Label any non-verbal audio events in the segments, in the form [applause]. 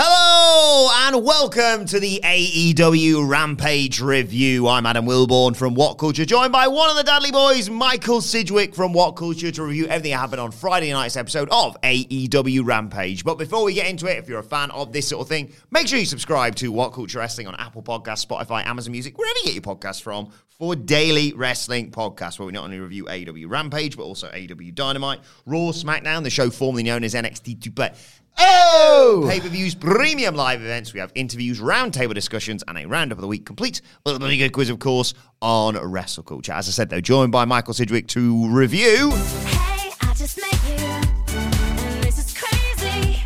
Hello and welcome to the AEW Rampage review. I'm Adam Wilborn from What Culture, joined by one of the Dudley boys, Michael Sidgwick from What Culture, to review everything that happened on Friday night's episode of AEW Rampage. But before we get into it, if you're a fan of this sort of thing, make sure you subscribe to What Culture Wrestling on Apple Podcasts, Spotify, Amazon Music, wherever you get your podcasts from, for daily wrestling podcasts where we not only review AEW Rampage but also AEW Dynamite, Raw, SmackDown, the show formerly known as NXT 2 Play. Oh! Pay per views, premium live events. We have interviews, roundtable discussions, and a roundup of the week complete with a really good quiz, of course, on wrestle culture. As I said, though, joined by Michael Sidgwick to review. Hey, I just met you, and this is crazy,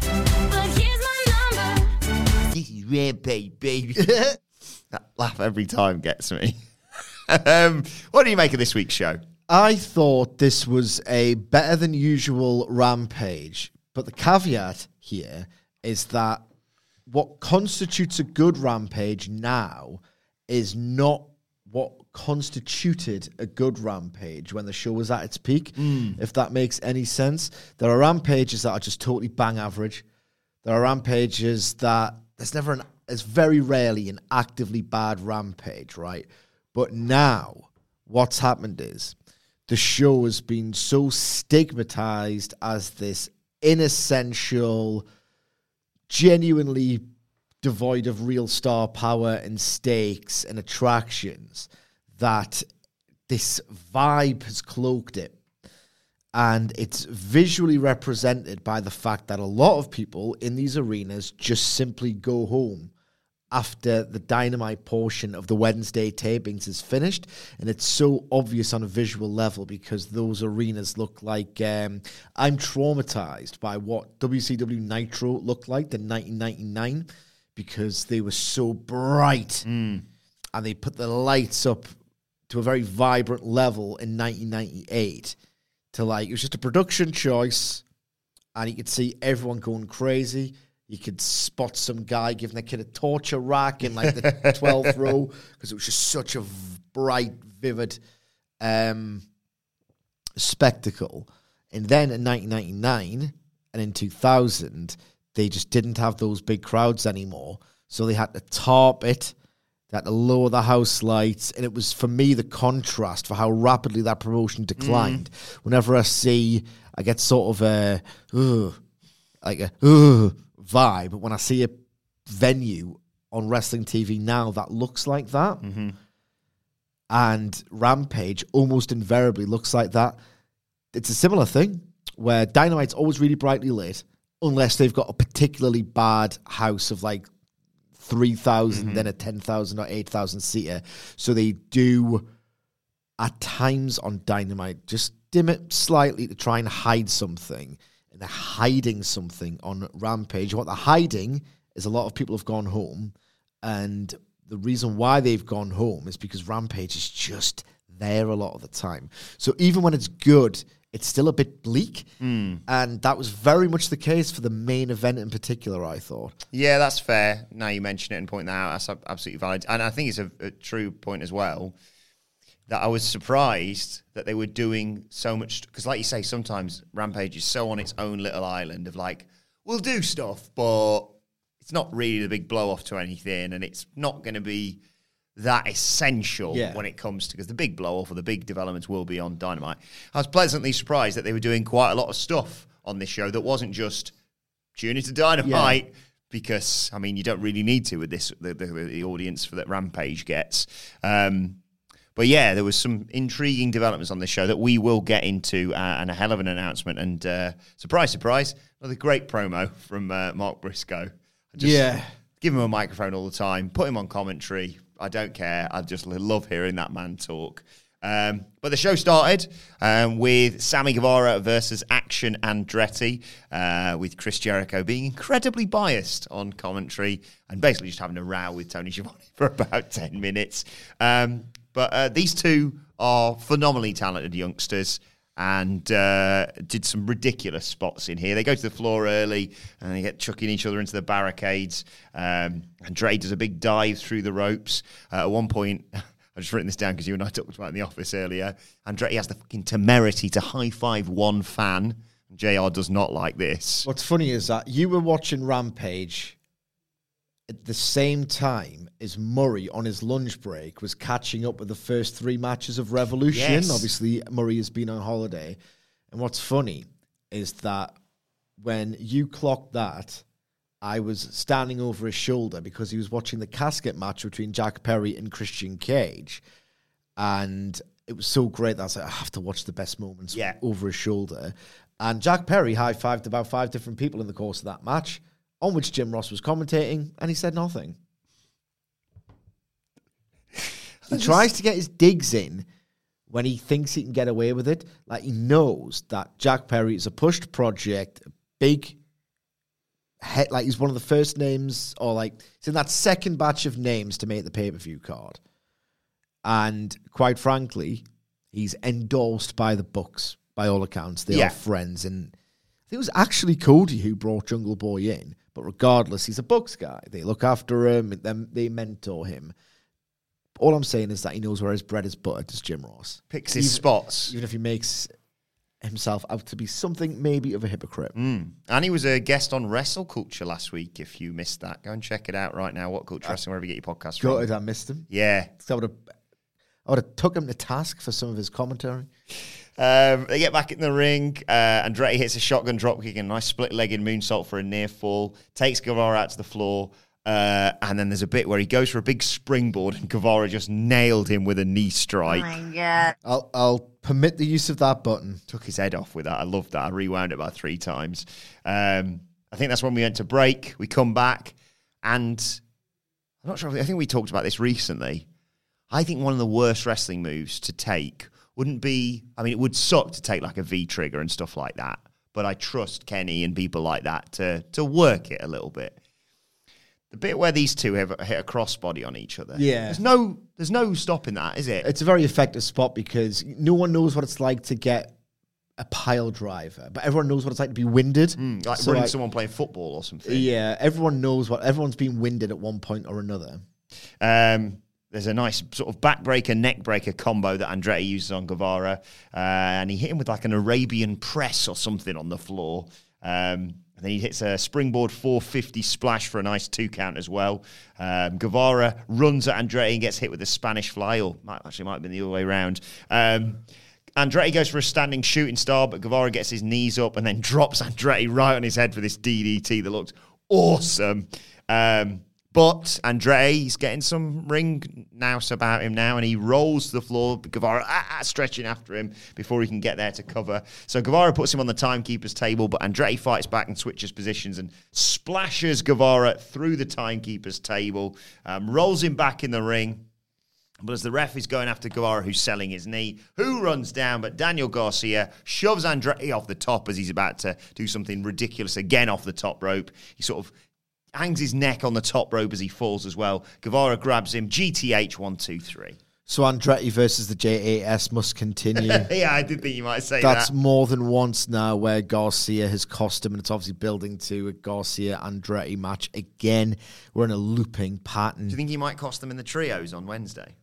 but here's my number. This is Rampage, baby. [laughs] that laugh every time gets me. [laughs] um, what do you make of this week's show? I thought this was a better than usual rampage, but the caveat here is that what constitutes a good rampage now is not what constituted a good rampage when the show was at its peak, mm. if that makes any sense. There are rampages that are just totally bang average. There are rampages that there's never an, there's very rarely an actively bad rampage, right? But now, what's happened is the show has been so stigmatized as this inessential, genuinely devoid of real star power and stakes and attractions that this vibe has cloaked it. And it's visually represented by the fact that a lot of people in these arenas just simply go home after the dynamite portion of the Wednesday tapings is finished. And it's so obvious on a visual level because those arenas look like um, I'm traumatized by what WCW Nitro looked like in 1999 because they were so bright. And they put the lights up to a very vibrant level in 1998 to like it was just a production choice and you could see everyone going crazy you could spot some guy giving the kid a torture rack in like the [laughs] 12th row because it was just such a v- bright vivid um spectacle. And then in 1999 and in 2000 they just didn't have those big crowds anymore. So they had to tarp it they had to lower the house lights, and it was for me the contrast for how rapidly that promotion declined. Whenever I see, I get sort of a like a "Ugh" vibe. When I see a venue on wrestling TV now that looks like that, mm-hmm. and Rampage almost invariably looks like that, it's a similar thing where Dynamite's always really brightly lit, unless they've got a particularly bad house of like 3,000, mm-hmm. then a 10,000 or 8,000 seater. So they do at times on Dynamite just dim it slightly to try and hide something. And they're hiding something on Rampage. What they're hiding is a lot of people have gone home. And the reason why they've gone home is because Rampage is just there a lot of the time. So even when it's good, it's still a bit bleak. Hmm. And that was very much the case for the main event in particular, I thought. Yeah, that's fair. Now you mention it and point that out, that's absolutely valid. And I think it's a, a true point as well that I was surprised that they were doing so much. Because, like you say, sometimes Rampage is so on its own little island of like, we'll do stuff, but it's not really the big blow off to anything, and it's not going to be that essential Yeah. when it comes to because the big blow off or the big developments will be on Dynamite. I was pleasantly surprised that they were doing quite a lot of stuff on this show that wasn't just tune into Dynamite because I mean you don't really need to with this the, the, the audience for that Rampage gets. Um, but yeah, there was some intriguing developments on this show that we will get into, uh, and a hell of an announcement. And uh, surprise, surprise, another great promo from uh, Mark Briscoe. I just Yeah. give him a microphone all the time, put him on commentary. I don't care. I just love hearing that man talk. Um, but the show started um, with Sammy Guevara versus Action Andretti, uh, with Chris Jericho being incredibly biased on commentary and basically just having a row with Tony Schiavone [laughs] for about 10 minutes. Um, but uh, these two are phenomenally talented youngsters and uh, did some ridiculous spots in here. They go to the floor early and they get chucking each other into the barricades. Um, and does a big dive through the ropes. Uh, at one point, [laughs] I've just written this down because you and I [laughs] talked about it in the office earlier. Andretti has the fucking temerity to high five one fan. And Jr does not like this. What's funny is that you were watching Rampage at the same time as Murray on his lunch break was catching up with the first three matches of Revolution. Yes. Obviously, Murray has been on holiday. And what's funny is that when you clocked that, I was standing over his shoulder because he was watching the casket match between Jack Perry and Christian Cage. And it was so great that I was like, I have to watch the best moments Yeah. over his shoulder. And Jack Perry high fived about five different people in the course of that match, on which Jim Ross was commentating, and he said nothing. [laughs] He tries to get his digs in when he thinks he can get away with it. Like he knows that Jack Perry is a pushed project, a big head, like he's one of the first names, or like he's in that second batch of names to make the pay per view card. And quite frankly, he's endorsed by the Bucks. by all accounts. They Yeah. are friends, and I think it was actually Cody who brought Jungle Boy in. But regardless, he's a Bucks guy. They look after him. Them they mentor him. All I'm saying is that he knows where his bread is buttered. Is Jim Ross Picks his Even- spots. even if he makes himself out to be something maybe of a hypocrite. Mm. And he was a guest on Wrestle Culture last week. If you missed that, go and check it out right now. What Culture Wrestling, wherever you get your podcast from. Gutted I missed him. Yeah. I would have, I would have took him to task for some of his commentary. Um, they get back in the ring. Uh, Andretti hits a shotgun dropkick and a nice split-legged moonsault for a near fall. Takes Guevara out to the floor. Uh, and then there's a bit where he goes for a big springboard and Guevara just nailed him with a knee strike. I'll, I'll permit the use of that button. Took his head off with that. I loved that. I rewound it about three times. Um, I think that's when we went to break. We come back and I'm not sure. If, I think we talked about this recently. I think one of the worst wrestling moves to take wouldn't be. I mean, it would suck to take like a V trigger and stuff like that. But I trust Kenny and people like that to to work it a little bit. The bit where these two have hit a crossbody on each other. Yeah. There's no there's no stopping that, is it? It's a very effective spot because no one knows what it's like to get a pile driver, but everyone knows what it's like to be winded. Mm, like So, running like, someone playing football or something. Yeah, everyone knows what everyone's been winded at one point or another. Um, there's a nice sort of backbreaker, neckbreaker combo that Andretti uses on Guevara, uh, and he hit him with like an Arabian press or something on the floor. Um, and then he hits a springboard 450 splash for a nice two count as well. Um, Guevara runs at Andretti and gets hit with a Spanish fly, or might, actually might have been the other way around. Um, Andretti goes for a standing shooting star, but Guevara gets his knees up and then [laughs] drops Andretti right on his head for this DDT that looks awesome. Um, but Andretti's getting some ring nous about him now, and he rolls to the floor. Guevara ah, ah, stretching after him before he can get there to cover. So Guevara puts him on the timekeeper's table, but Andretti fights back and switches positions and splashes Guevara through the timekeeper's table, um, rolls him back in the ring. But as the ref is going after Guevara, who's selling his knee, who runs down? But Daniel Garcia shoves Andretti off the top as he's about to do something ridiculous again off the top rope. He sort of hangs his neck on the top rope as he falls as well. Guevara grabs him. GTH one two three. So Andretti versus the JAS must continue. [laughs] yeah, I did think you might say that. That's that. more than once now where Garcia has cost him, and it's obviously building to a Garcia Andretti match again. We're in a looping pattern. Do you think he might cost them in the trios on Wednesday?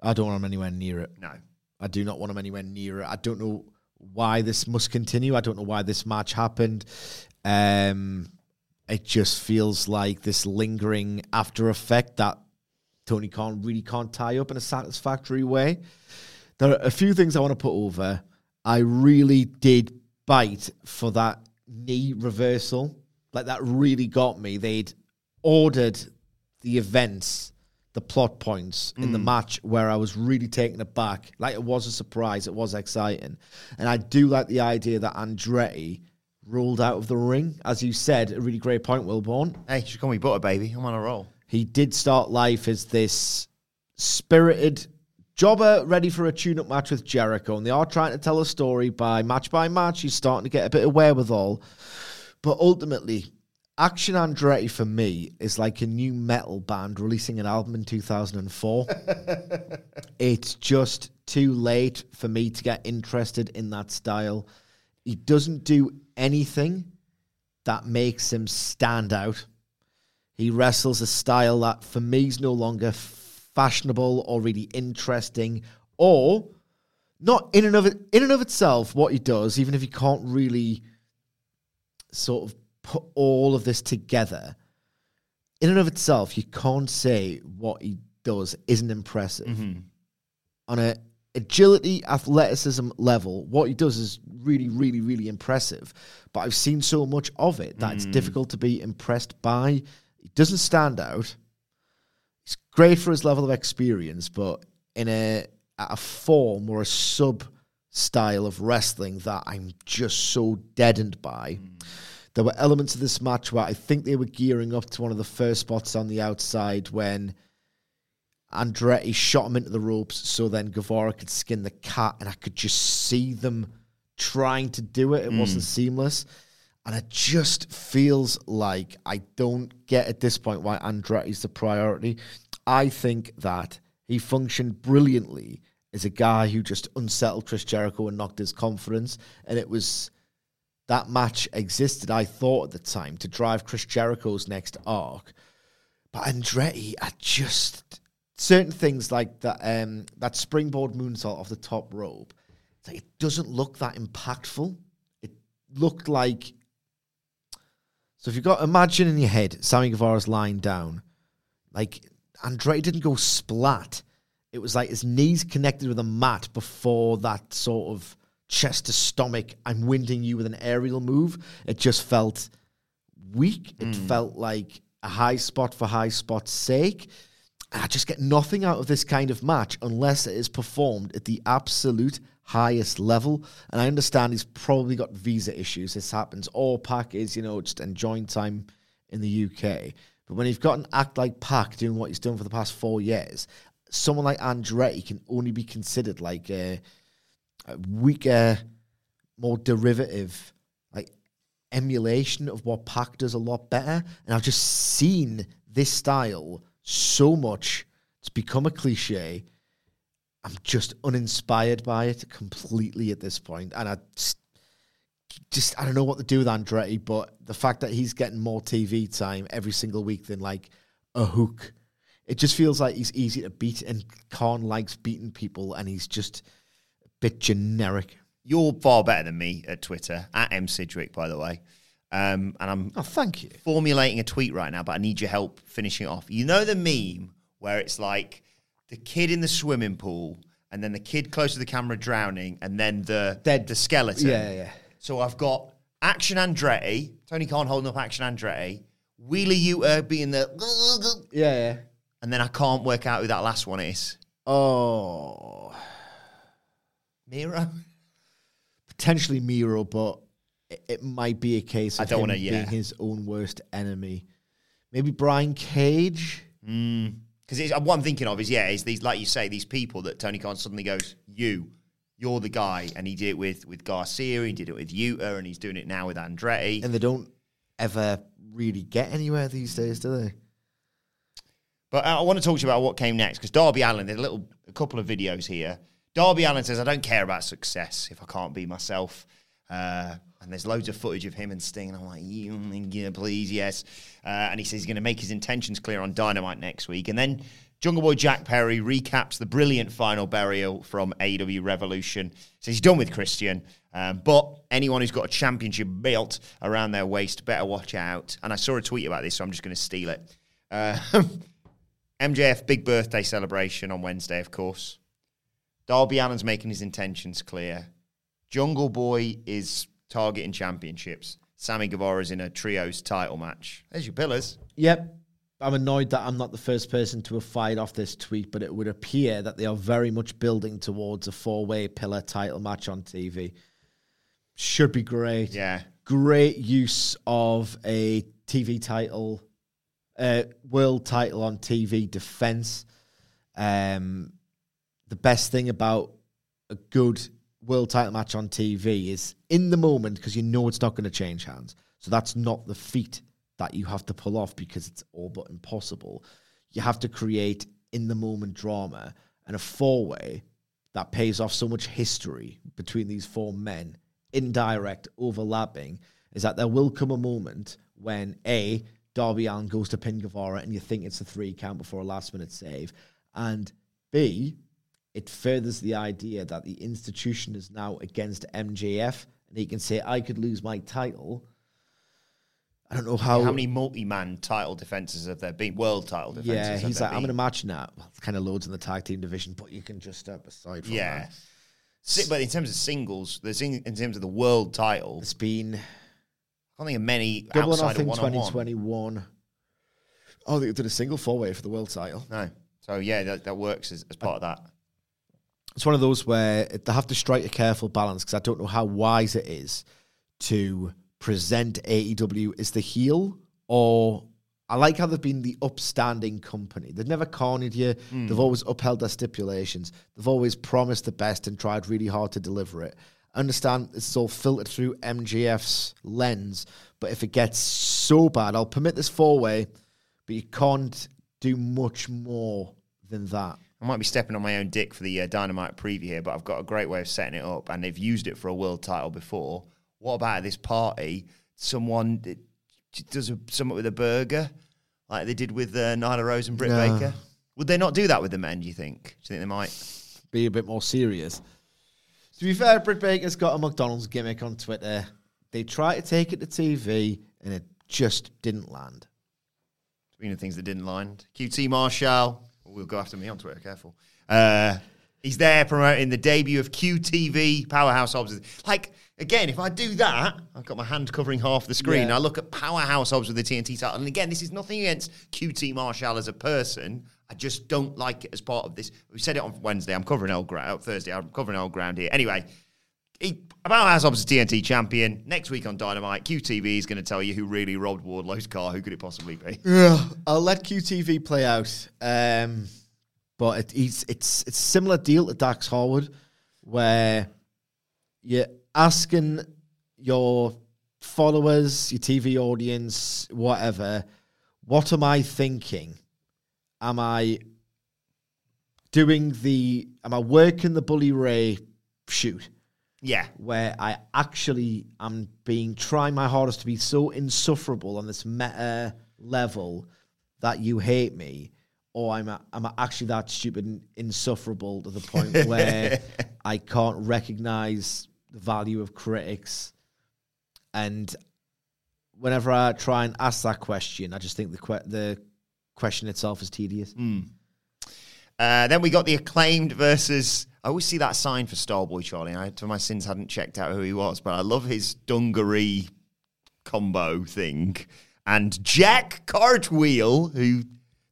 I don't want him anywhere near it. No. I do not want him anywhere near it. I don't know why this must continue. I don't know why this match happened. Um, it just feels like this lingering after effect that Tony Khan really can't tie up in a satisfactory way. There are a few things I want to put over. I really did bite for that knee reversal like that really got me. They'd ordered the events, the plot points in the mm. match where I was really taken aback. Like it was a surprise, it was exciting. And I do like the idea that Andretti rolled out of the ring. As you said, a really great point, Wilborn. Hey, just call me butter, baby. I'm on a roll. He did start life as this spirited jobber ready for a tune up match with Jericho. And they are trying to tell a story by match by match. He's starting to get a bit of wherewithal. But ultimately, Action Andretti for me is like a new metal band releasing an album in 2004. [laughs] it's just too late for me to get interested in that style. He doesn't do anything that makes him stand out. He wrestles a style that for me is no longer fashionable or really interesting or not in and of it in and of itself what he does even if he can't really sort of put all of this together. In and of itself you can't say what he does isn't impressive. Mm-hmm. On a agility athleticism level what he does is really really really impressive. But i've seen so much of it that it's hmm. difficult to be impressed by. He doesn't stand out. He's great for his level of experience but in a a form or a sub style of wrestling that i'm just so deadened by. Hmm. There were elements of this match where i think they were gearing up to one of the first spots on the outside when Andretti shot him into the ropes so then Guevara could skin the cat, and I could just see them trying to do it. It mm. wasn't seamless. And it just feels like I don't get at this point why Andretti's the priority. I think that he functioned brilliantly as a guy who just unsettled Chris Jericho and knocked his confidence. And it was that match existed, I thought at the time, to drive Chris Jericho's next arc. But Andretti, I just certain things like that um, that springboard moonsault off the top rope. Like it doesn't look that impactful. It looked like so. If you've got imagine in your head, Sammy Guevara's lying down, like Andretti didn't go splat. It was like his knees connected with a mat before that sort of chest to stomach. I'm winding you with an aerial move. It just felt weak. It felt like a high spot for high spot's sake. I just get nothing out of this kind of match unless it is performed at the absolute highest level. And I understand he's probably got visa issues. This happens. All Pac is, you know, just enjoying time in the UK. But when you've got an act like Pac doing what he's done for the past four years, someone like Andretti can only be considered like a, a weaker, more derivative, like emulation of what Pac does a lot better. And I've just seen this style so much. It's become a cliche. I'm just uninspired by it completely at this point, and I just, just I don't know what to do with Andretti. But the fact that he's getting more TV time every single week than like a hook, it just feels like he's easy to beat, and Khan likes beating people, and he's just a bit generic. You're far better than me at Twitter, at M. Sidgwick, by the way. Um, and I'm Oh, thank you. formulating a tweet right now, but I need your help finishing it off. You know the meme where it's like the kid in the swimming pool, and then the kid close to the camera drowning, and then the Dead. the skeleton. Yeah, yeah. So I've got Action Andretti, Tony Khan holding up Action Andretti, Wheeler Yuta being the, Yeah, yeah. and then I can't work out who that last one is. Oh, Miro. potentially Miro, but it, it might be a case I of don't wanna- yeah. being his own worst enemy. Maybe Brian Cage. Because what I'm thinking of is, yeah, is these like you say, these people that Tony Khan suddenly goes, "You, you're the guy," and he did it with with Garcia, he did it with Yuta, and he's doing it now with Andretti. and they don't ever really get anywhere these days, do they? But uh, I want to talk to you about what came next because Darby Allin did a little, a couple of videos here. Darby Allin says, "I don't care about success if I can't be myself." Uh, and there's loads of footage of him and Sting, and I'm like, "You, yeah, please, yes." Uh, and he says he's going to make his intentions clear on Dynamite next week, and then. Jungle Boy Jack Perry recaps the brilliant final burial from AW Revolution. Says he's done with Christian, um, but anyone who's got a championship belt around their waist better watch out. And I saw a tweet about this, so I'm just going to steal it. Uh, [laughs] MJF big birthday celebration on Wednesday, of course. Darby Allin's making his intentions clear. Jungle Boy is targeting championships. Sammy Guevara's in a trios title match. There's your pillars. Yep. I'm annoyed that I'm not the first person to have fired off this tweet, but it would appear that they are very much building towards a four way pillar title match on TV. Should be great. Yeah. Great use of a TV title, uh, world title on TV defense. Um, the best thing about a good world title match on TV is in the moment because you know it's not going to change hands. So that's not the feat that you have to pull off because it's all but impossible. You have to create in the moment drama and a four way that pays off so much history between these four men, indirect, overlapping, is that there will come a moment when A, Darby Allin goes to pin Guevara and you think it's a three count before a last minute save, and B, it furthers the idea that the institution is now against MJF and he can say, I could lose my title. I don't know how. How many multi-man title defenses have there been? World title defenses. yeah, he's like, I'm in a match now. Well, kind of loads in the tag team division, but you can just step aside from Yeah. that. Si- But in terms of singles, the sing- in terms of the world title, It's been I don't think of many double outside of one-on-one. 2021. Oh, they did a single four way for the world title. No. So yeah, that, that works as, as part of that. It's one of those where they have to strike a careful balance because I don't know how wise it is to present AEW as the heel or I like how they've been the upstanding company. They've never cornered you. Hmm. They've always upheld their stipulations. They've always promised the best and tried really hard to deliver it. I understand this is all filtered through MJF's lens, but if it gets so bad, I'll permit this four way, but you can't do much more than that. I might be stepping on my own dick for the uh, Dynamite preview here, but I've got a great way of setting it up, and they've used it for a world title before. What about at this party? Someone does a, something with a burger, like they did with uh, Nyla Rose and Britt No. Baker. Would they not do that with the men? Do you think? Do you think they might? be a bit more serious. To be fair, Britt Baker's got a McDonald's gimmick on Twitter. They tried to take it to TV and it just didn't land. Speaking of things that didn't land, QT Marshall will go after me on Twitter. Careful. Uh, he's there promoting the debut of QTV Powerhouse Hobbs. Like again, if I do that, I've got my hand covering half the screen. Yeah. I look at Powerhouse Hobbs with the TNT title, and again, this is nothing against QT Marshall as a person. I just don't like it as part of this. We said it on Wednesday. I'm covering old ground. Thursday, I'm covering old ground here. Anyway. He, Powerhouse Hobbs is TNT champion. Next week on Dynamite, QTV is going to tell you who really robbed Wardlow's car. Who could it possibly be? Yeah, I'll let QTV play out. Um, but it, it's it's it's similar deal to Dax Harwood, where you're asking your followers, your TV audience, whatever, what am I thinking? Am I doing the? Am I working the Bully Ray shoot? Yeah. where I actually am being trying my hardest to be so insufferable on this meta level that you hate me, or I'm a, I'm actually that stupid and insufferable to the point [laughs] where I can't recognize the value of critics. And whenever I try and ask that question, I just think the que- the question itself is tedious. Hmm. Uh, then we got the acclaimed versus. I always see that sign for Starboy Charlie. I, to my sins, hadn't checked out who he was, but I love his dungaree combo thing. And Jack Cartwheel, who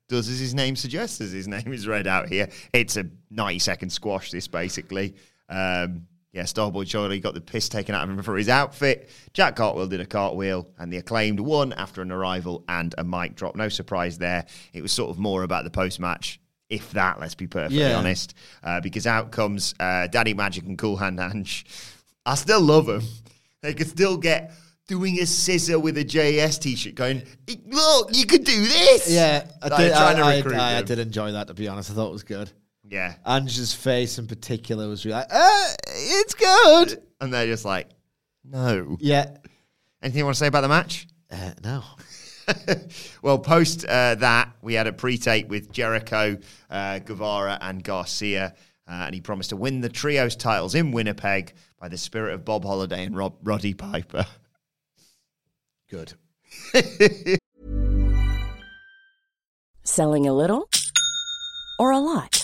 does as his name suggests, as his [laughs] name is read out here. It's a 90 second squash, this basically. Um, yeah, Starboy Charlie got the piss taken out of him for his outfit. Jack Cartwheel did a cartwheel, and the acclaimed won after an arrival and a mic drop. No surprise there. It was sort of more about the post match, if that, let's be perfectly Yeah. honest. Uh, because out comes uh, Daddy Magic and Cool Hand Ange. I still love them. They could still get doing a scissor with a JS t shirt going, look, you could do this. Yeah, I Like, did. trying to I, I, I, I did enjoy that. To be honest, I thought it was good. Yeah. Ange's face in particular was really like, uh, it's good. And they're just like, no. Yeah. Anything you want to say about the match? Uh, no. [laughs] well, post uh, that, we had a pre tape with Jericho, uh, Guevara, and Garcia. Uh, and he promised to win the trios titles in Winnipeg by the spirit of Bob Holliday and Rob, Roddy Piper. [laughs] Good. [laughs] Selling a little or a lot?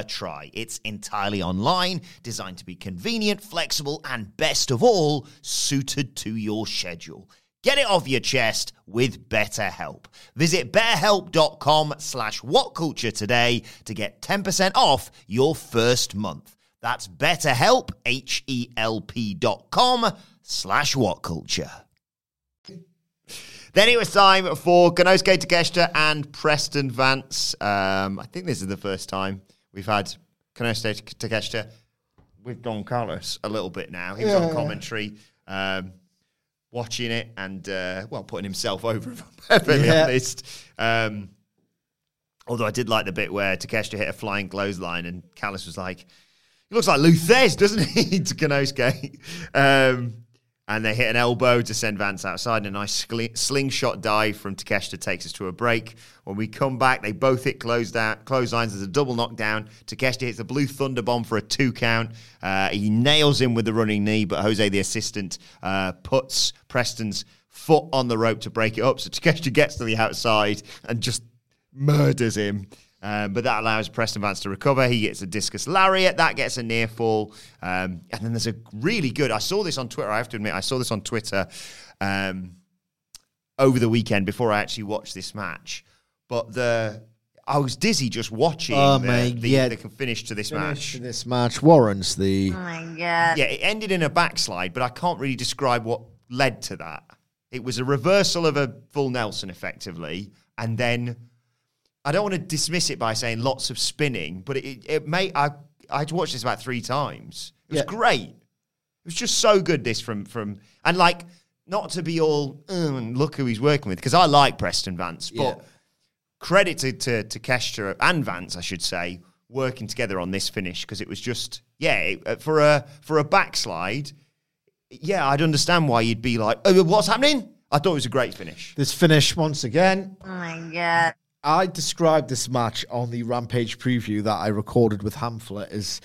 a try. It's entirely online, designed to be convenient, flexible, and best of all, suited to your schedule. Get it off your chest with BetterHelp. Visit betterhelp.com slash whatculture today to get 10% off your first month. That's betterhelp, H-E-L-P dot com slash whatculture. Then it was time for Konosuke Takeshita and Preston Vance. Um, I think this is the first time we've had Konosuke Takeshita with Don Callis a little bit now. He was on commentary, um, watching it and, uh, well, putting himself [laughs] over, if I'm perfectly Yeah. honest. Um, although I did like the bit where Takeshita hit a flying clothesline and Callis was like, he looks like Lou Thesz, doesn't he, [laughs] to Konosuke? Um, and they hit an elbow to send Vance outside, and a nice sli- slingshot dive from Takeshita takes us to a break. When we come back, they both hit closed down, clotheslines. There's a double knockdown. Takeshita hits a blue thunder bomb for a two count. Uh, he nails him with the running knee, but Jose, the assistant, uh, puts Preston's foot on the rope to break it up. So Takeshita gets to the outside and just murders him. Um, but that allows Preston Vance to recover. He gets a discus lariat. That gets a near fall. Um, and then there's a really good. I saw this on Twitter. I have to admit, I saw this on Twitter um, over the weekend before I actually watched this match. But the I was dizzy just watching Oh, the, mate, the, yeah. the finish to this Finish match. this match warrants the. Oh my god! Yeah, it ended in a backslide, but I can't really describe what led to that. It was a reversal of a full Nelson, effectively, and then I don't want to dismiss it by saying lots of spinning, but it it may I I had watched this about three times. It was Yeah. great. It was just so good. This from from and like not to be all "Oh, and look who he's working with because I like Preston Vance, but Yeah. credit to to, to Kestra and Vance, I should say, working together on this finish because it was just yeah it- uh, for a for a backslide. Yeah, I'd understand why you'd be like, oh, what's happening? I thought it was a great finish. This finish once again. Oh my god. I described this match on the Rampage preview that I recorded with Hamflet as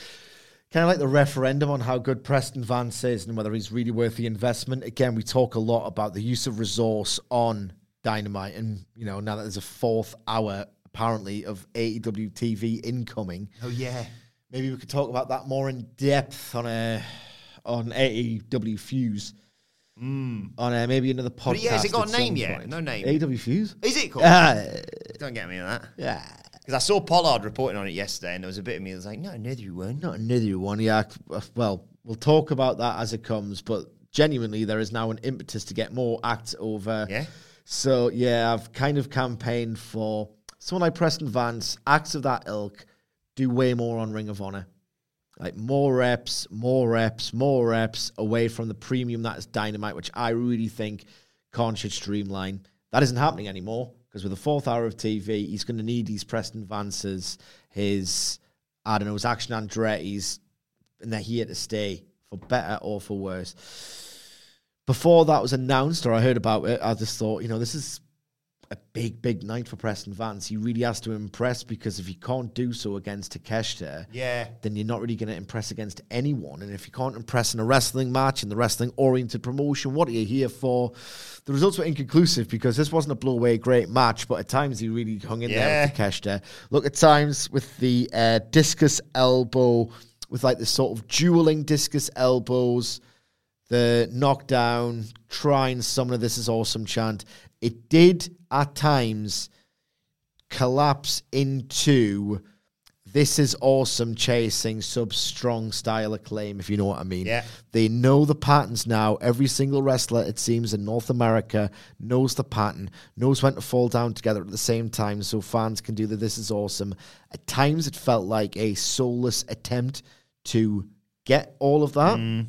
kind of like the referendum on how good Preston Vance is and whether he's really worth the investment. Again, we talk a lot about the use of resource on Dynamite, and you know now that there's a fourth hour apparently of AEW TV incoming, Oh yeah, maybe we could talk about that more in depth on uh, a on AEW Fuse. On a, maybe another podcast. But yeah, has it got a name yet? point. No name. AEW Fuse. is it cool? Ah, Don't get me on that. yeah. Because I saw Pollard reporting on it yesterday, and there was a bit of me that was like, no, another one. Not another one. Yeah. Well, we'll talk about that as it comes, but genuinely, there is now an impetus to get more acts over. Yeah. So, yeah, I've kind of campaigned for someone like Preston Vance, acts of that ilk, do way more on Ring of Honor. Like more reps, more reps, more reps away from the premium that is Dynamite, which I really think Khan should streamline. That isn't happening anymore because with the fourth hour of TV, he's going to need his Preston Vances, his, I don't know, his Action Andretti's, and they're here to stay for better or for worse. Before that was announced or I heard about it, I just thought, you know, this is a big, big night for Preston Vance. He really has to impress because if he can't do so against Takeshita, Yeah. then you're not really going to impress against anyone. And if you can't impress in a wrestling match, in the wrestling oriented promotion, what are you here for? The results were inconclusive because this wasn't a blow away great match, but at times he really hung in there with Takeshita. Look, at times with the uh, discus elbow, with like the sort of dueling discus elbows, the knockdown, trying some of this is awesome chant. It did at times collapse into this is awesome chasing sub strong style acclaim, if you know what I mean. Yeah. They know the patterns now. Every single wrestler, it seems, in North America knows the pattern, knows when to fall down together at the same time so fans can do the this is awesome. At times it felt like a soulless attempt to get all of that. Mm.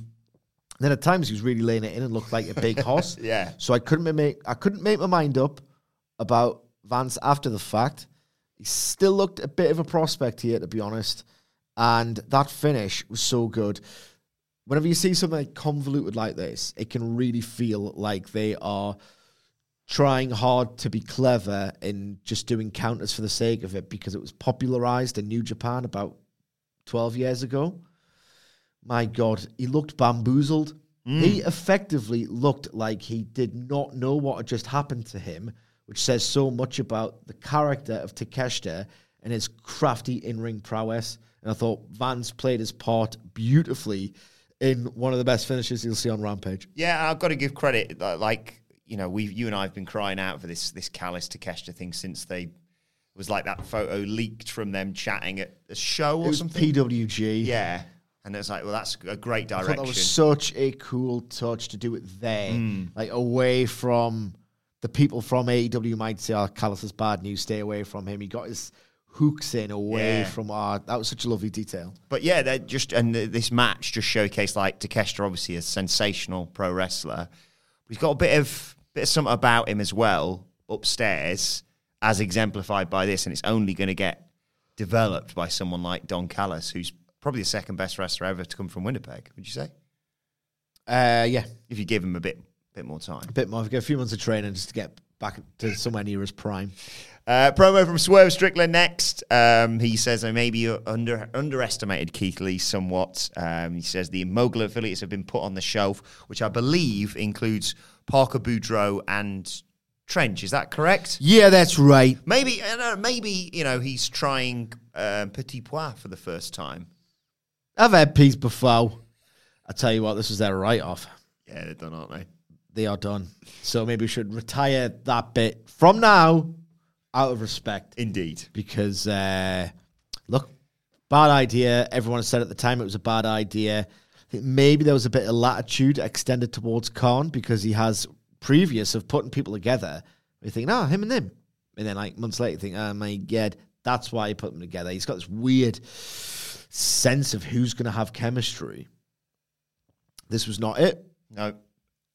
Then at times he was really laying it in and looked like a big horse. [laughs] Yeah. So I couldn't make I couldn't make my mind up about Vance after the fact. He still looked a bit of a prospect here, to be honest. And that finish was so good. Whenever you see something like convoluted like this, it can really feel like they are trying hard to be clever in just doing counters for the sake of it because it was popularized in New Japan about 12 years ago. My God, he looked bamboozled. Mm. He effectively looked like he did not know what had just happened to him, which says so much about the character of Takeshita and his crafty in ring prowess. And I thought Vance played his part beautifully in one of the best finishes you'll see on Rampage. Yeah, I've got to give credit. Like you know, we, you and I have been crying out for this this Callis Takeshita thing since they it was like that photo leaked from them chatting at a show or something. PWG. Yeah, and it's like, well, that's a great direction. that was such a cool touch to do it there, Hmm. like away from the people from AEW might say, "Oh, Callis is bad news. Stay away from him." He got his hooks in away Yeah. from our. That was such a lovely detail. But yeah, they just and th- this match just showcased like Takeshita, obviously a sensational pro wrestler. He's got a bit of bit of something about him as well upstairs, as exemplified by this, and it's only going to get developed by someone like Don Callis, who's probably the second best wrestler ever to come from Winnipeg. Would you say? Uh, yeah, If you give him a bit bit more time. a bit more. A few months of training just to get back to somewhere near his prime. Uh, promo from Swerve Strickland next. Um, he says I maybe under underestimated Keith Lee somewhat. Um, he says the Mogul affiliates have been put on the shelf, which I believe includes Parker Boudreaux and Trench. Is that correct? Yeah, that's right. Maybe I maybe you know he's trying um, Petit Pois for the first time. I've had peas before. I tell you what, this was their write-off. Yeah, they're done, aren't they? They are done. So maybe we should retire that bit from now, out of respect. Indeed. because uh, look, bad idea. Everyone said at the time it was a bad idea. Maybe there was a bit of latitude extended towards Khan because he has previous of putting people together. You think, no, him and them, and then like months later, you think, oh my god, that's why he put them together. He's got this weird sense of who's going to have chemistry. This was not it No.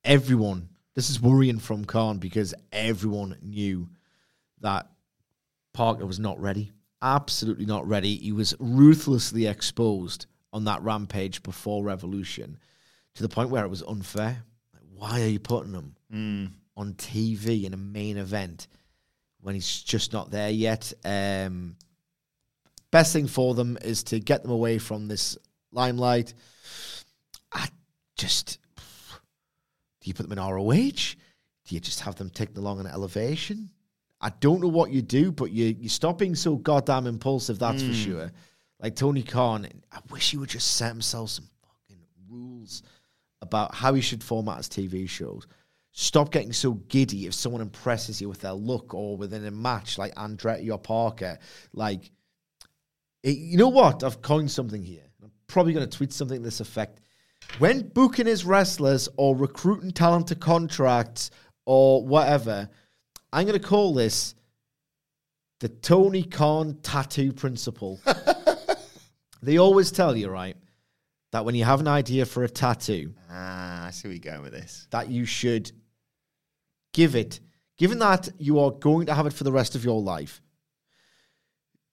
everyone. This is worrying from Khan because everyone knew that Parker was not ready. Absolutely not ready. He was ruthlessly exposed on that rampage before Revolution to the point where it was unfair. Like, why are you putting him on TV in a main event when he's just not there yet? Um, best thing for them is to get them away from this limelight. I just do you put them in ROH? Do you just have them taken along an elevation? I don't know what you do, but you you stop being so goddamn impulsive. That's for hmm. sure. Like Tony Khan, I wish he would just set himself some fucking rules about how he should format his TV shows. Stop getting so giddy if someone impresses you with their look or within a match like Andretti or Parker. Like, you know what? I've coined something here. I'm probably going to tweet something to this effect. When booking his wrestlers or recruiting talent to contracts or whatever, I'm going to call this the Tony Khan tattoo principle. [laughs] They always tell you, right, that when you have an idea for a tattoo, Ah, I see where you're going with this. that you should give it, given that you are going to have it for the rest of your life.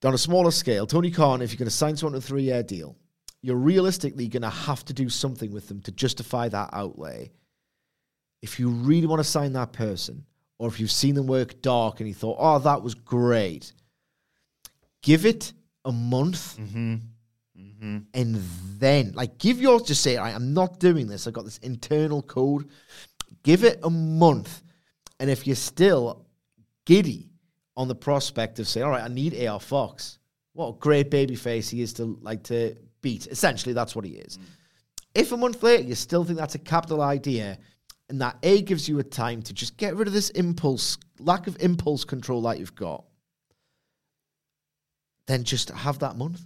On a smaller scale, Tony Khan, if you're going to sign someone to a three year deal, you're realistically going to have to do something with them to justify that outlay. If you really want to sign that person, or if you've seen them work dark and you thought, oh, that was great, give it a month mm-hmm. Mm-hmm. and then like give yours just say "All right, i'm not doing this. I've got this internal code. Give it a month and if you're still giddy on the prospect of saying all right i need AR Fox what a great baby face he is to like to beat essentially that's what he is mm. if a month later you still think that's a capital idea and that a gives you a time to just get rid of this impulse lack of impulse control that you've got then just have that month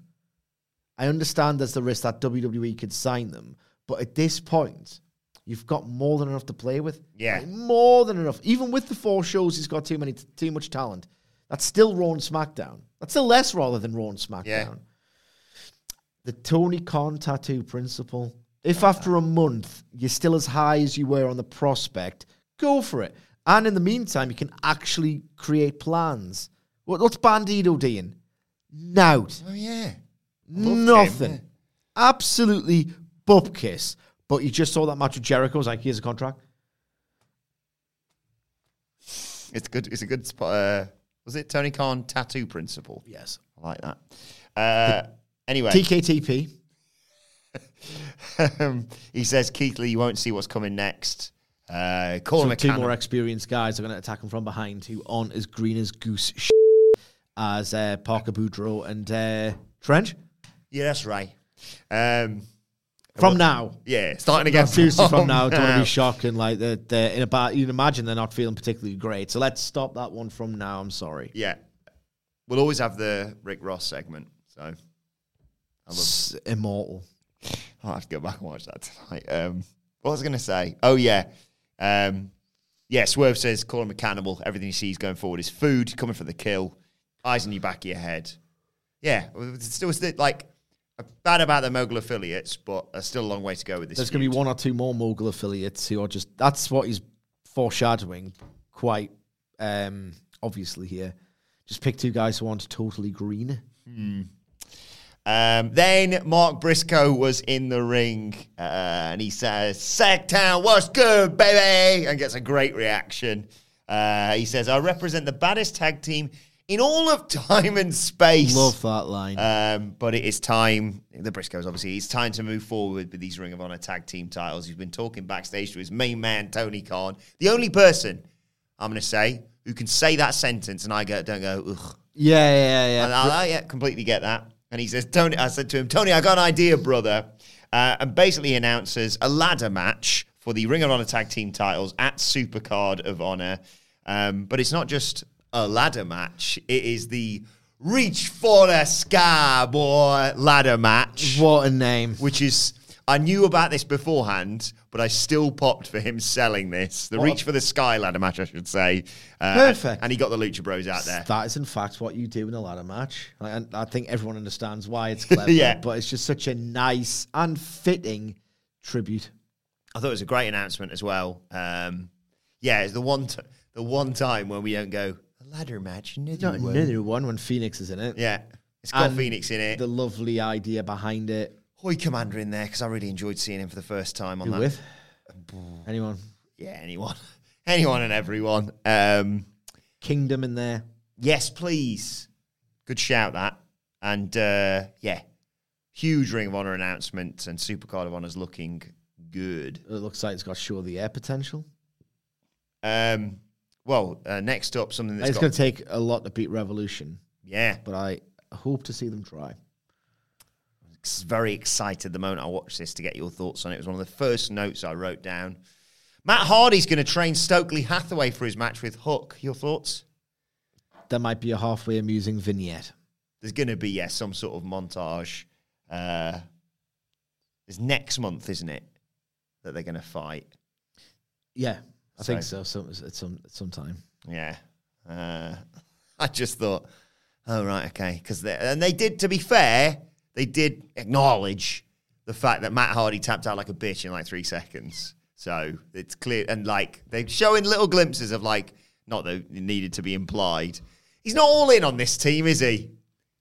I understand there's the risk that WWE could sign them, but at this point, you've got more than enough to play with. Yeah. Like, more than enough. Even with the four shows, he's got too many, too much talent. That's still Raw and SmackDown. That's still less rather than Raw and SmackDown. Yeah. The Tony Khan tattoo principle. If after a month you're still as high as you were on the prospect, go for it. And in the meantime, you can actually create plans. What, what's Bandido doing? Nout. Oh yeah. Nothing. him, Absolutely bupkiss. But you just saw that match with Jericho. Was like, here's a contract. It's good. It's a good spot. Uh, was it Tony Khan tattoo principle? Yes. I like that. Uh, anyway, TKTP. [laughs] um, he says Keith Lee, you won't see what's coming next. Uh, call him So a two cannon- more experienced guys are going to attack him from behind who aren't as green as goose sh- as uh, Parker Boudreaux and uh, Trench. Yeah, that's right. Um, From now. yeah, starting to get Seriously, from [laughs] now, don't want to be shocking. Like they're, they're in about, you'd imagine they're not feeling particularly great. So let's stop that one from now. I'm sorry. Yeah, we'll always have the Rick Ross segment. So I love. It's immortal. I'll have to go back and watch that tonight. Um, what was I going to say? Oh yeah, um, yeah. Swerve says call him a cannibal. Everything he sees going forward is food coming for the kill. Eyes in your back of your head. Yeah, it's still like bad about the mogul affiliates, but there's still a long way to go with this. There's going to be one or two more mogul affiliates who are just that's what he's foreshadowing quite um, obviously here. Just pick two guys who aren't totally green. Um, then Mark Briscoe was in the ring uh, and he says, Sacktown, what's good, baby? And gets a great reaction. Uh, he says, I represent the baddest tag team in all of time and space. Love that line. Um, but it is time, the Briscoes obviously, it's time to move forward with these Ring of Honor tag team titles. He's been talking backstage to his main man, Tony Khan, the only person, I'm going to say, who can say that sentence and I go, don't go, ugh. yeah, yeah, yeah. And I, I yeah, completely get that. And he says, Tony, I said to him, Tony, I got an idea, brother. Uh, and basically announces a ladder match for the Ring of Honor tag team titles at Supercard of Honor. Um, but it's not just a ladder match, it is the Reach for the Sky, boy, ladder match what a name. which is I knew about this beforehand, but I still popped for him selling this. The What? Reach for the Sky ladder match, I should say. Uh, Perfect. And he got the Lucha Bros out there. That is in fact what you do in a ladder match. Like, and I think everyone understands why it's [laughs] clever. Yeah. But it's just such a nice and fitting tribute. I thought it was a great announcement as well. Um, yeah, it's the one t- the one time when we don't go ladder match. Another Not one." another one when Fénix is in it. Yeah, it's got And Fénix in it. The lovely idea behind it. Hoy Komander in there because I really enjoyed seeing him for the first time on Who that. with? Anyone? Yeah, anyone, [laughs] anyone, and everyone. Um, Kingdom in there. Yes, please. Good shout that. And uh, yeah, huge Ring of Honor announcement, and Supercard of Honor's looking good. It looks like it's got show the air potential. Um, well, uh, next up, something that's it's got going to take a lot to beat Revolution, yeah, but I hope to see them try. ex- very excited the moment I watched this to get your thoughts on it. It was one of the first notes I wrote down. Matt Hardy's going to train Stokely Hathaway for his match with Hook. Your thoughts? There might be a halfway amusing vignette. There's going to be yeah some sort of montage. Uh, it's next month, isn't it? That they're going to fight. Yeah, I think So- so. Some, at some at some time. Yeah. Uh, [laughs] I just thought, oh, right, okay. Because and they did, to be fair, they did acknowledge the fact that Matt Hardy tapped out like a bitch in like three seconds. So it's clear, and like they're showing little glimpses of like, not that it needed to be implied. He's not all in on this team, is he?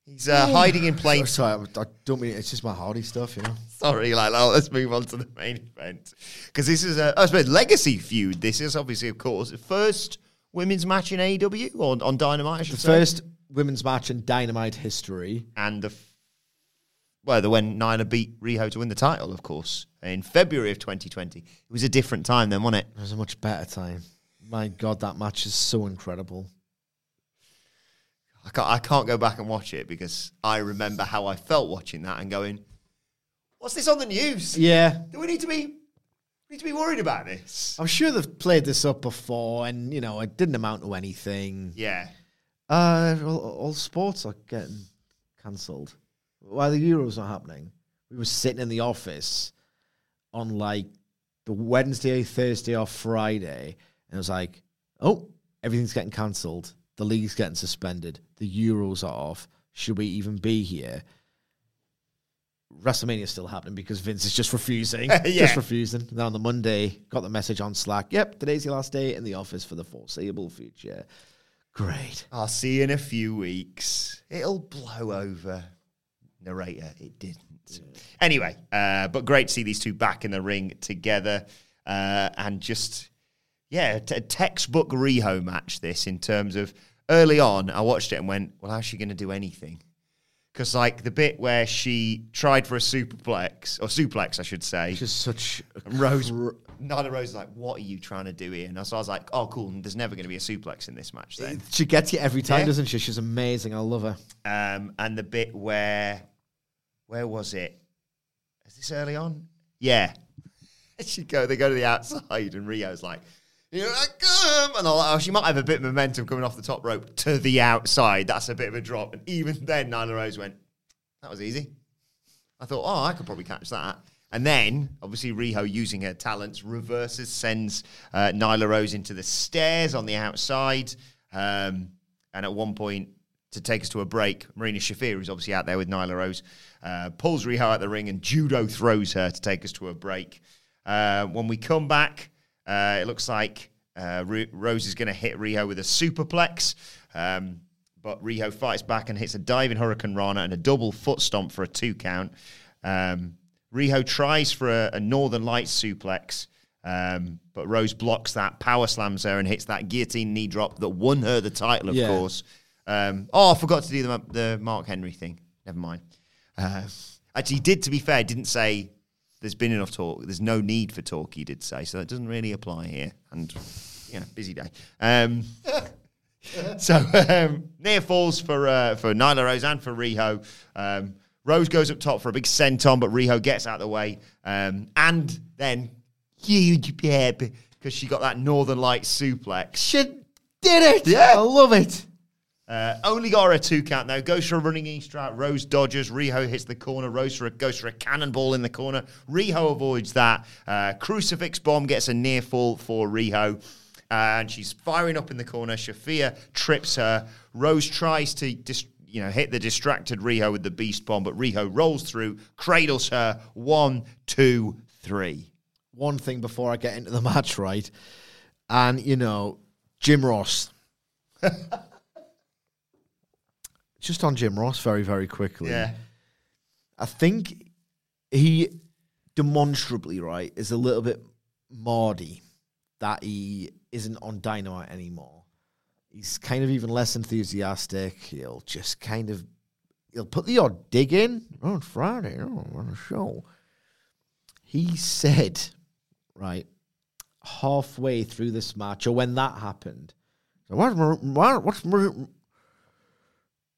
He's uh, hiding in plain Sorry, I, I don't mean it's just my Hardy stuff, you know. Sorry, like, oh, let's move on to the main event because this is a, I suppose, legacy feud. This is obviously, of course, the first women's match in AEW or on Dynamite. I should The say. first women's match in Dynamite history. and the f- well, the when Nyla beat Riho to win the title, of course, in February of 2020. It was a different time then, wasn't it? It was a much better time. My God, that match is so incredible. I can't, I can't go back and watch it because I remember how I felt watching that and going, "What's this on the news? Yeah, Do we need to be need to be worried about this?" I'm sure they've played this up before, and you know it didn't amount to anything. Yeah, Uh, all, all sports are getting cancelled. Why the Euros not happening? We were sitting in the office on like the Wednesday, Thursday, or Friday, and it was like, oh, everything's getting cancelled. The league's getting suspended. The Euros are off. Should we even be here? WrestleMania's still happening because Vince is just refusing. [laughs] Yeah. Just refusing. And then on the Monday, got the message on Slack. Yep, today's your last day in the office for the foreseeable future. Great. I'll see you in a few weeks. It'll blow over. Narrator, it didn't. Anyway, uh, but great to see these two back in the ring together. Uh, and just, yeah, t- a textbook Riho match, this, in terms of early on, I watched it and went, well, how's she going to do anything? Because, like, the bit where she tried for a superplex, or suplex, I should say. Just such a Rose, cr- Nyla Rose is like, what are you trying to do here? And so I was like, oh, cool. There's never going to be a suplex in this match then. She gets you every time, Yeah. doesn't she? She's amazing. I love her. Um, and the bit where, where was it? Is this early on? Yeah. [laughs] She go, they go to the outside, and Riho's like, "Here I come!" And all, oh, she might have a bit of momentum coming off the top rope to the outside. That's a bit of a drop. And even then, Nyla Rose went, "That was easy." I thought, "Oh, I could probably catch that." And then, obviously, Riho using her talents reverses, sends uh, Nyla Rose into the stairs on the outside. Um, and at one point, to take us to a break, Marina Shafir, who's obviously out there with Nyla Rose, uh, pulls Riho out the ring and judo throws her to take us to a break. Uh, when we come back, uh, it looks like uh, Rose is going to hit Riho with a superplex. Um, but Riho fights back and hits a diving hurricanrana and a double foot stomp for a two count. Um, Riho tries for a, a Northern Lights suplex, um, but Rose blocks that, power slams her, and hits that guillotine knee drop that won her the title, of Yeah. course. Um, oh, I forgot to do the, the Mark Henry thing. Never mind. Uh, actually, did, to be fair, didn't say there's been enough talk. There's no need for talk, he did say. So that doesn't really apply here. And, you know, busy day. Um, [laughs] so um, near falls for uh, for Nyla Rose and for Riho. Um, Rose goes up top for a big senton, but Riho gets out of the way. Um, and then huge because she got that Northern Light suplex. She did it. Yeah. I love it. Uh, only got her a two count though. Goes for a running knee strike. Rose dodges. Riho hits the corner. Rose for a, goes for a cannonball in the corner. Riho avoids that. Uh, crucifix bomb gets a near fall for Riho. Uh, and she's firing up in the corner. Shafir trips her. Rose tries to dis- you know hit the distracted Riho with the beast bomb, but Riho rolls through, cradles her. One, two, three. One thing before I get into the [laughs] match, right? And you know, Jim Ross. [laughs] Just on Jim Ross, very very quickly. Yeah. I think he demonstrably right is a little bit mardy that he isn't on Dynamite anymore. He's kind of even less enthusiastic. He'll just kind of he'll put the odd dig in on Friday oh, on a show. He said, right, halfway through this match, or when that happened, so what's what's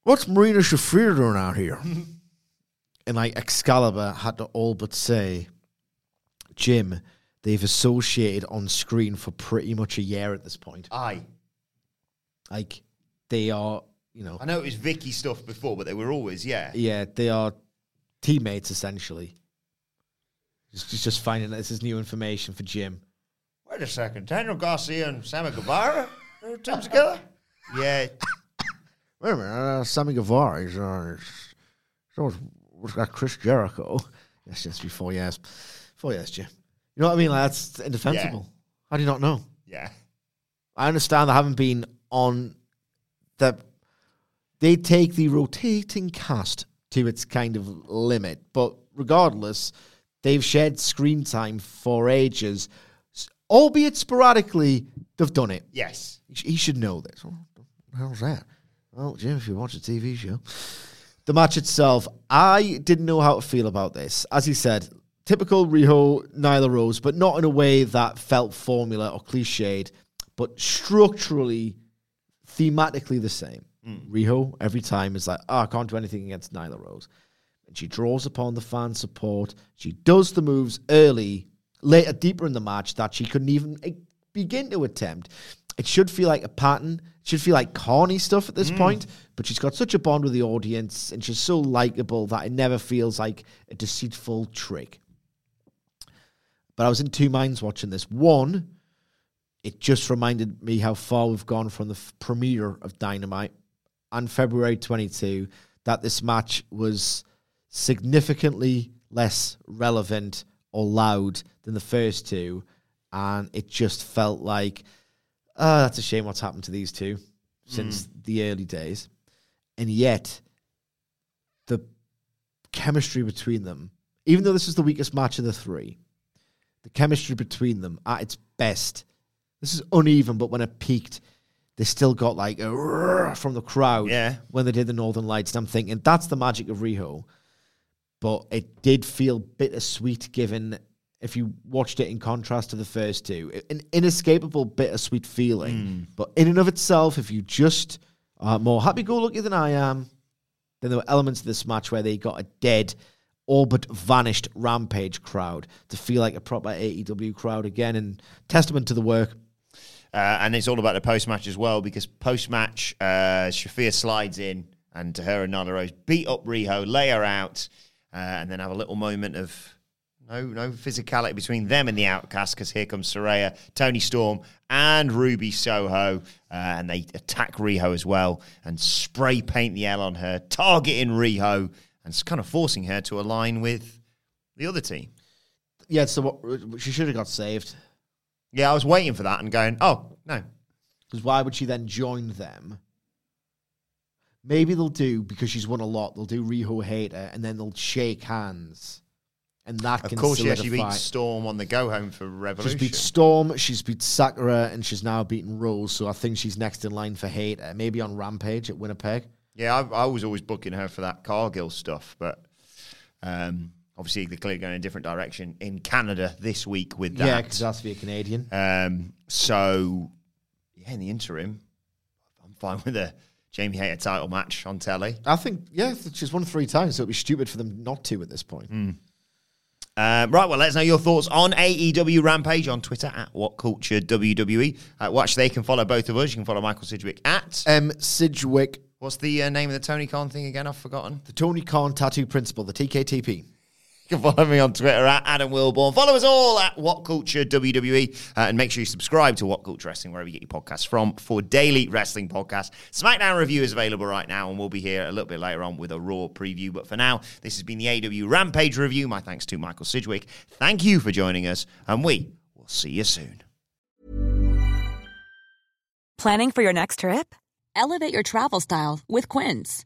what's Marina Shafir doing out here? [laughs] and like Excalibur had to all but say, Jim, they've associated on screen for pretty much a year at this point. Aye. Like they are, you know, I know it was Vickie stuff before, but they were always yeah. yeah, they are teammates essentially. Just, just, just finding that this is new information for Jim. Wait a second. Daniel Garcia and Sammy Guevara are team together? [laughs] Yeah. Wait a minute, uh, Sammy Guevara is uh, was that Chris Jericho. [laughs] Yes, just be four years. Four years, Jim. You know what I mean? Like, that's indefensible. How do you not know? Yeah. I understand they haven't been on the. They take the rotating cast to its kind of limit, but regardless, they've shared screen time for ages, albeit sporadically. They've done it. Yes. He He should know this. What the hell's that? Well, Jim, if you watch a TV show. The match itself, I didn't know how to feel about this. As he said, typical Riho, Nyla Rose, but not in a way that felt formula or cliched, but structurally, thematically the same. Riho, every time, is like, oh, I can't do anything against Nyla Rose. And she draws upon the fan support. She does the moves early, later, deeper in the match that she couldn't even eh, begin to attempt. It should feel like a pattern. It should feel like corny stuff at this mm. point, but she's got such a bond with the audience and she's so likable that it never feels like a deceitful trick. But I was in two minds watching this. One, it just reminded me how far we've gone from the f- premiere of Dynamite on February 22 that this match was significantly less relevant or loud than the first two. And it just felt like, oh, that's a shame what's happened to these two since hmm. the early days. And yet, the chemistry between them, even though this is the weakest match of the three, the chemistry between them at its best. This is uneven, but when it peaked, they still got like a from the crowd Yeah. when they did the Northern Lights. And I'm thinking that's the magic of Riho. But it did feel bittersweet given if you watched it in contrast to the first two. An inescapable bittersweet feeling. But in and of itself, if you just are more happy go lucky than I am, then there were elements of this match where they got a dead, all but vanished Rampage crowd to feel like a proper AEW crowd again, and testament to the work. Uh, and it's all about the post match as well because post match, uh, Shafir slides in and to her and Nyla Rose beat up Riho, lay her out, uh, and then have a little moment of no no physicality between them and the Outcast because here comes Saraya, Toni Storm, and Ruby Soho, uh, and they attack Riho as well and spray paint the L on her, targeting Riho and it's kind of forcing her to align with the other team. Yeah, so what, she should have got saved. Yeah, I was waiting for that and going, oh no, Because why would she then join them? Maybe they'll do because she's won a lot. They'll do Riho hate her, and then they'll shake hands, and that Of can course, yeah, she beat Storm on the go home for Revolution. She's beat Storm, she's beat Sakura, and she's now beaten Rose. So I think she's next in line for hate. Uh, maybe on Rampage at Winnipeg. yeah, I, I was always booking her for that Cargill stuff, but um, obviously they're clearly going in a different direction in Canada this week with Yeah, that. because that's for a Canadian. um, so, yeah, in the interim, I'm fine with a Jamie Hayter title match on telly. I think, yeah, she's won three times, so it'd be stupid for them not to at this point. Um, right, well, let us know your thoughts on AEW Rampage on Twitter at What Culture WWE. Uh, watch, they can follow both of us. You can follow Michael Sidgwick at. M. Sidgwick, What's the uh, name of the Tony Khan thing again? I've forgotten. the Tony Khan tattoo Principle, the TKTP. You can follow me on Twitter at Adam Wilborn. Follow us all at What Culture WWE. Uh, and make sure you subscribe to What Culture Wrestling wherever you get your podcasts from for daily wrestling podcasts. SmackDown review is available right now, and we'll be here a little bit later on with a Raw preview. But for now, this has been the AEW Rampage review. My thanks to Michael Sidgwick. Thank you for joining us, and we will see you soon. Planning for your next trip? Elevate your travel style with Quince.